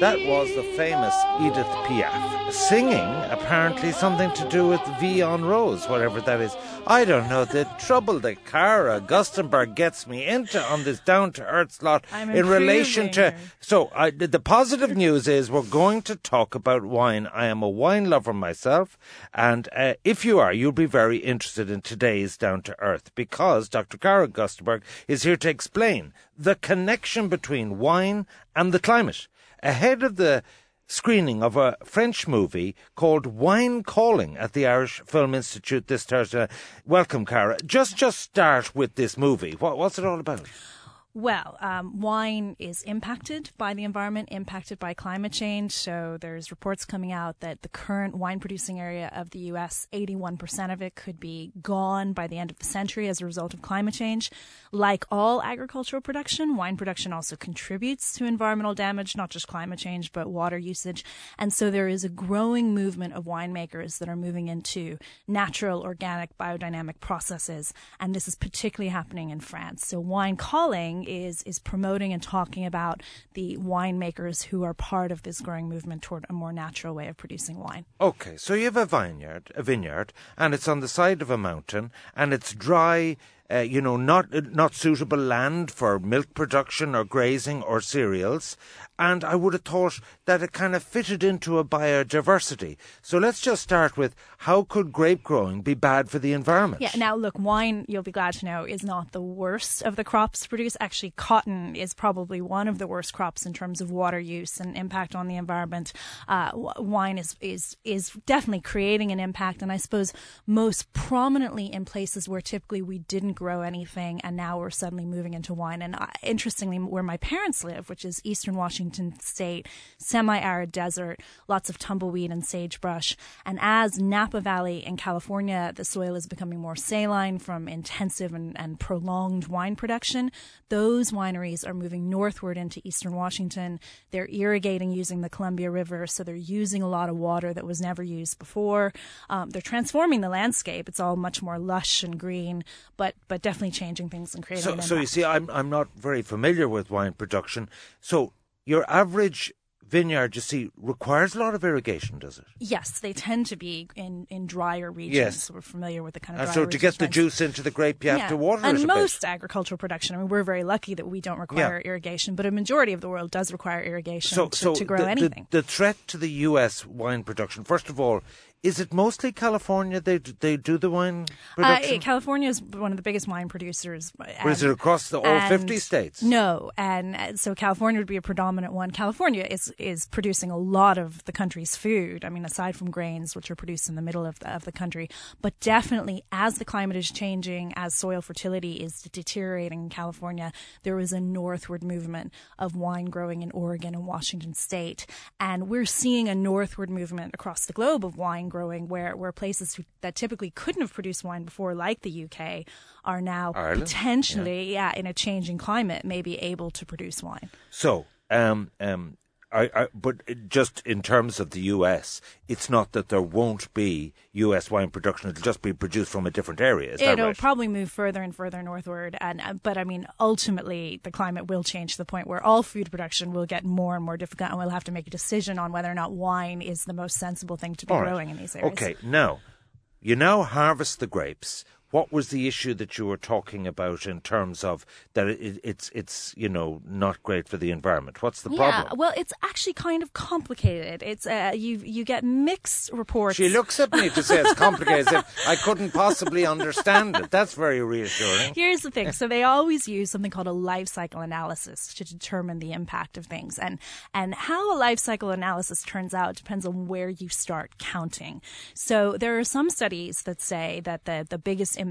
That was the famous Edith Piaf singing, apparently something to do with Vie en Rose, whatever that is. I don't know. The trouble that Cara Augustenborg gets me into on this down to earth slot I'm in relation to. So, I, the positive news is we're going to talk about wine. I am a wine lover myself, and uh, if you are, you'll be very interested in today's down to earth because Dr. Cara Augustenborg is here to explain the connection between wine and the climate ahead of the screening of a French movie called Wine Calling at the Irish Film Institute this Thursday. Welcome, Cara. Just just start with this movie. What, what's it all about? Well, um, wine is impacted by the environment, impacted by climate change. So there's reports coming out that the current wine producing area of the U.S., 81% of it could be gone by the end of the century as a result of climate change. Like all agricultural production, wine production also contributes to environmental damage, not just climate change, but water usage. And so there is a growing movement of winemakers that are moving into natural, organic, biodynamic processes. And this is particularly happening in France. So wine calling is is promoting and talking about the winemakers who are part of this growing movement toward a more natural way of producing wine. Okay, so you have a vineyard, a vineyard, and it's on the side of a mountain, and it's dry. Uh, you know, not not suitable land for milk production or grazing or cereals, and I would have thought that it kind of fitted into a biodiversity. So let's just start with how could grape growing be bad for the environment? Yeah, now look, wine, you'll be glad to know, is not the worst of the crops produced. Actually, cotton is probably one of the worst crops in terms of water use and impact on the environment. Uh, wine is, is, is definitely creating an impact, and I suppose most prominently in places where typically we didn't grow anything, and now we're suddenly moving into wine. And uh, interestingly, where my parents live, which is eastern Washington state, semi arid desert, lots of tumbleweed and sagebrush. And as Napa Valley in California, the soil is becoming more saline from intensive and, and prolonged wine production, those wineries are moving northward into eastern Washington. They're irrigating using the Columbia River, so they're using a lot of water that was never used before. Um, they're transforming the landscape. It's all much more lush and green, but but definitely changing things and creating. So, an so you see, I'm I'm not very familiar with wine production. So your average vineyard, you see, requires a lot of irrigation, does it? Yes, they tend to be in, in drier regions. Yes. So we're familiar with the kind of uh, And so to get the juice into the grape, you have to water and it a most bit. agricultural production, I mean, we're very lucky that we don't require irrigation, but a majority of the world does require irrigation to, to grow the, the- anything. The, threat to the U.S. wine production, first of all, is it mostly California they they do the wine Uh, production? California is one of the biggest wine producers. or is it across the, all and- 50 states? No, and uh, so California would be a predominant one. California is is producing a lot of the country's food. I mean, aside from grains, which are produced in the middle of the, of the country, but definitely as the climate is changing, as soil fertility is deteriorating in California, there is a northward movement of wine growing in Oregon and Washington State, and we're seeing a northward movement across the globe of wine growing, where where places who, that typically couldn't have produced wine before, like the UK, are now Ireland, potentially, yeah. in a changing climate, may be able to produce wine. So, um, um, I, I, but just in terms of the U.S., it's not that there won't be U.S. wine production; it'll just be produced from a different area. Is It'll right? probably move further and further northward, and uh, but I mean, ultimately, the climate will change to the point where all food production will get more and more difficult, and we'll have to make a decision on whether or not wine is the most sensible thing to be All right. growing in these areas. Okay, now you now harvest the grapes. What was the issue that you were talking about in terms of that it, it's it's you know not great for the environment? What's the yeah, problem? well, it's actually kind of complicated. It's uh, you you get mixed reports. She looks at me to say it's complicated. if I couldn't possibly understand it. That's very reassuring. Here's the thing. So they always use something called a life cycle analysis to determine the impact of things. And and how a life cycle analysis turns out depends on where you start counting. So there are some studies that say that the, the biggest impact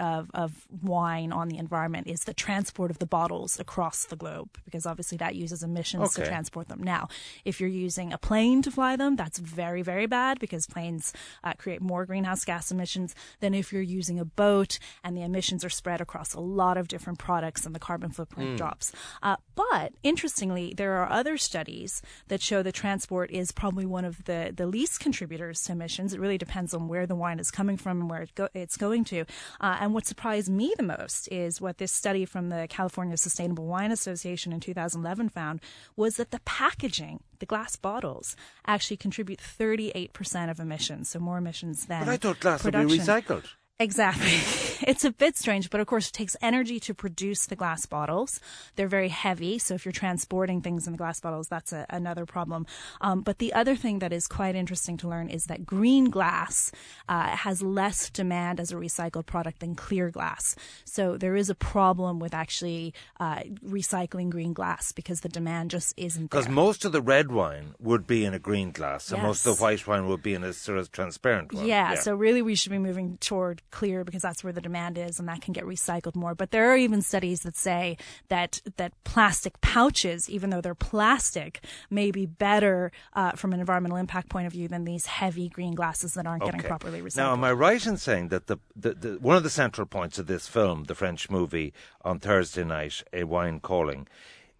of, of wine on the environment is the transport of the bottles across the globe, because obviously that uses emissions to transport them. Now, if you're using a plane to fly them, that's very, very bad because planes uh, create more greenhouse gas emissions than if you're using a boat and the emissions are spread across a lot of different products and the carbon footprint drops. Uh, but interestingly, there are other studies that show that transport is probably one of the, the least contributors to emissions. It really depends on where the wine is coming from and where it go, it's going to. Uh, and what surprised me the most is what this study from the California Sustainable Wine Association in 2011 found was that the packaging, the glass bottles, actually contribute 38% of emissions, so more emissions than But I thought glass would be recycled. Exactly. It's a bit strange, but of course, it takes energy to produce the glass bottles. They're very heavy, so if you're transporting things in the glass bottles, that's a, another problem. Um, but the other thing that is quite interesting to learn is that green glass uh, has less demand as a recycled product than clear glass. So there is a problem with actually uh, recycling green glass because the demand just isn't there. Because most of the red wine would be in a green glass, and most of the white wine would be in a sort of transparent one. Yeah, so really we should be moving toward clear because that's where the demand is and that can get recycled more. But there are even studies that say that that plastic pouches, even though they're plastic, may be better uh, from an environmental impact point of view than these heavy green glasses that aren't getting properly recycled. Now, am I right in saying that the, the, the one of the central points of this film, the French movie on Thursday night, A Wine Calling,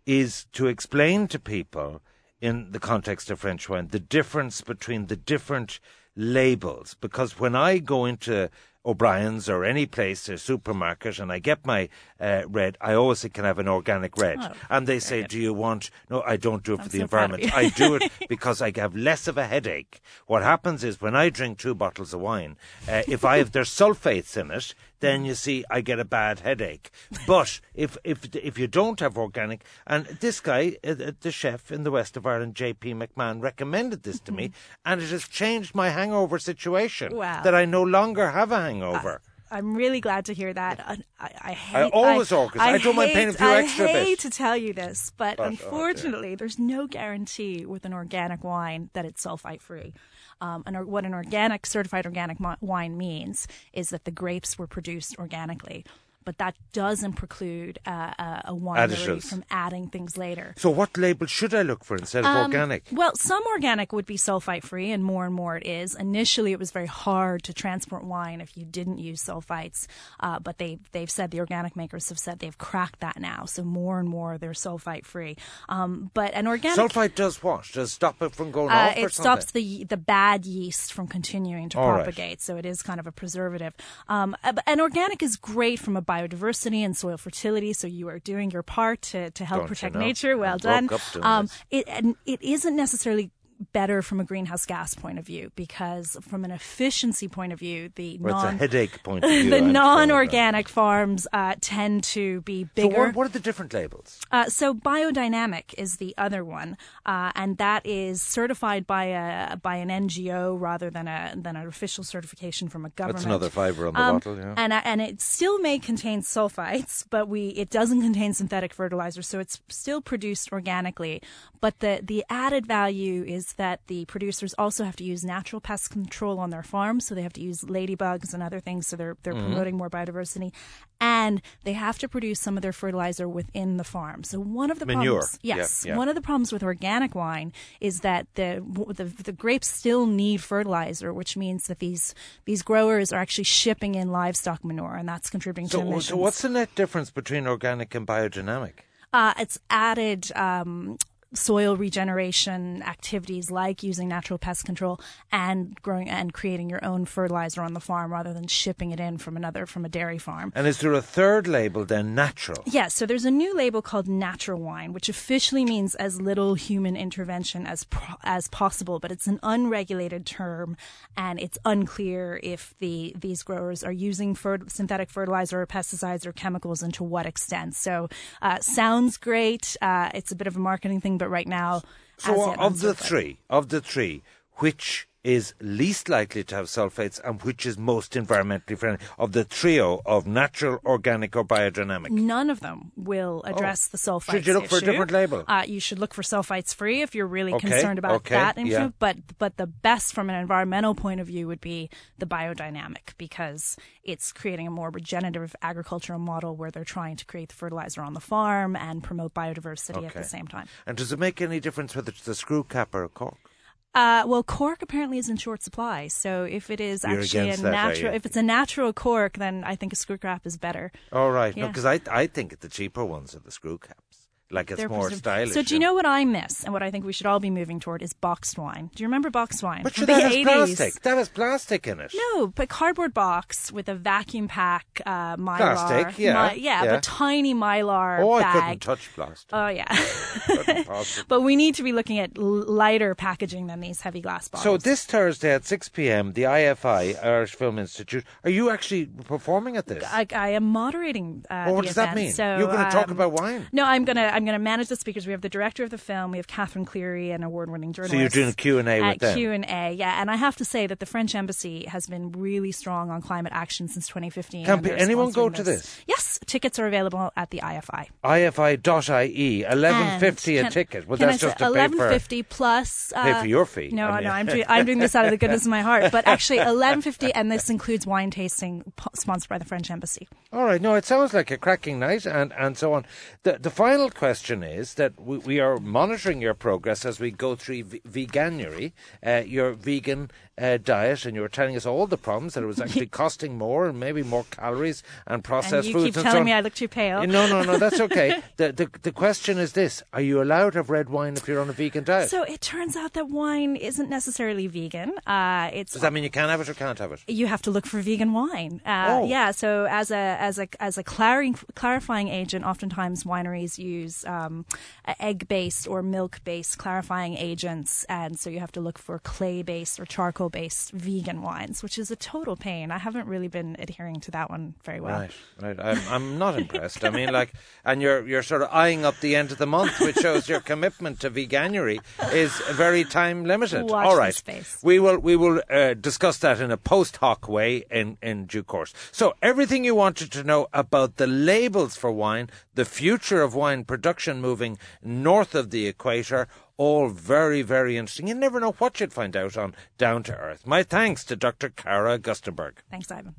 is to explain to people in the context of French wine the difference between the different labels? Because when I go into O'Brien's or any place, a supermarket, and I get my uh, red, I always say, can I have an organic red? Oh, and they say, do you want, no, I don't do it for I'm the so environment. I do it because I have less of a headache. What happens is when I drink two bottles of wine, uh, if I have there's sulfates in it, then you see I get a bad headache. But if if if you don't have organic, and this guy, uh, uh, the chef in the west of Ireland, J.P. McMahon, recommended this to me, and it has changed my hangover situation. Wow. That I no longer have a hangover. I'm really glad to hear that. I, I, I hate. always orchestra. I don't mind hate- paying a few I extra hate bit. to tell you this, but, But, oh, unfortunately, there's no guarantee with an organic wine that it's sulfite free. Um, and what an organic, certified organic wine means is that the grapes were produced organically. But that doesn't preclude uh, a, a winery from adding things later. So what label should I look for instead of Um, organic? Well, some organic would be sulfite free, and more and more it is. Initially, it was very hard to transport wine if you didn't use sulfites, uh, but they they've said the organic makers have said they've cracked that now. So more and more they're sulfite free. Um, but an organic Sulfite does what? Does stop it from going uh, off or it stops the the bad yeast from continuing to All right. propagate, so it is kind of a preservative. Um, uh, and organic is great from a biodiversity and soil fertility. So you are doing your part to, to help Don't you protect know? nature. Well I done. woke up doing Um, it and it isn't necessarily better from a greenhouse gas point of view because from an efficiency point of view the Well, it's a non headache point of view. the I'm sure of that. non-organic farms uh, tend to be So bigger what, what are the different labels? uh, so biodynamic is the other one, uh, and that is certified by a by an NGO rather than a than an official certification from a government. That's another fiver on the Um, bottle, yeah. And uh, and it still may contain sulfites, but we it doesn't contain synthetic fertilizer, so it's still produced organically. But the the added value is that the producers also have to use natural pest control on their farms, so they have to use ladybugs and other things, so they're they're Mm-hmm. promoting more biodiversity, and they have to produce some of their fertilizer within the farm. So one of the Manure. problems, yes, yeah. one of the problems with organic wine is that the, the the grapes still need fertilizer, which means that these these growers are actually shipping in livestock manure, and that's contributing to emissions. so what's the net difference between organic and biodynamic? uh, it's added um, soil regeneration activities like using natural pest control and growing and creating your own fertilizer on the farm rather than shipping it in from another from a dairy farm. And is there a third label then, natural? Yes, so there's a new label called natural wine, which officially means as little human intervention as pro- as possible, but it's an unregulated term, and it's unclear if the these growers are using fer- synthetic fertilizer or pesticides or chemicals and to what extent. So, uh, sounds great. Uh, it's a bit of a marketing thing, but right now, So, of the three, of the three, which is least likely to have sulfates and which is most environmentally friendly? Of the trio of natural, organic, or biodynamic? None of them will address the sulfites. Oh. Should you look for a different label? Uh, you should look for sulfites free if you're really Okay, concerned about okay, that issue. yeah. But but the best from an environmental point of view would be the biodynamic because it's creating a more regenerative agricultural model where they're trying to create the fertilizer on the farm and promote biodiversity at the same time. And does it make any difference whether it's a screw cap or a cork? Uh, well, cork apparently is in short supply, so if it is You're actually a that, natural, if it's a natural cork, then I think a screw cap is better. All right, no, Yeah. because I I think the cheaper ones are the screw caps. Like it's They're more preserved. stylish. So do you know what I miss and what I think we should all be moving toward is boxed wine. Do you remember boxed wine? But sure, the that has 80s? plastic. That has plastic in it. No, but cardboard box with a vacuum pack uh, mylar. Plastic, yeah, My- yeah, yeah. but tiny mylar Oh, I bag. couldn't touch plastic. Oh yeah, but we need to be looking at lighter packaging than these heavy glass bottles. So this Thursday at 6 p.m., the IFI, Irish Film Institute, are you actually performing at this? I, I am moderating. Uh, Oh, what does that mean? So, You're gonna talk um, about wine? No, I'm gonna I'm gonna manage the speakers. We have the director of the film. We have Catherine Cleary, an award-winning journalist. So you're doing a Q&A with at them? Q and A, yeah. And I have to say that the French embassy has been really strong on climate action since 2015. Can anyone go to this? Yes, tickets are available at the IFI. IFI.ie, 1150 And a ticket. Well, that's just say to pay for 1150 plus uh, Pay for your fee, No, I mean. no, I'm doing, I'm doing this out of the goodness of my heart. But actually, 1150, and this includes wine tasting sponsored by the French embassy. All right, no, it sounds like a cracking night and, and so on. The, the final question is that we, we are monitoring your progress as we go through v- veganuary, uh, your vegan uh, diet, and you were telling us all the problems that it was actually costing more and maybe more calories and processed And you foods keep and telling so me. I look too pale. No, no, no, that's okay. the, the the question is this: Are you allowed to have red wine if you're on a vegan diet? So it turns out that wine isn't necessarily vegan. Uh, it's Does that mean you can have it or can't have it? you have to look for vegan wine. Uh, Oh. Yeah, so as a as a as a claring, clarifying agent, oftentimes wineries use um, egg based or milk based clarifying agents, and so you have to look for clay based or charcoal based vegan wines, which is a total pain. I haven't really been adhering to that one very well. Right, right. I'm, I'm not impressed. I mean, like, and you're you're sort of eyeing up the end of the month, which shows your commitment to veganuary is very time limited. Watch All right, space. we will we will uh, discuss that in a post hoc way in in due course. So everything you wanted to know about the labels for wine, the future of wine production moving north of the equator. All very, very interesting. You never know what you'd find out on Down to Earth. My thanks to Dr. Cara Augustenborg. Thanks, Ivan.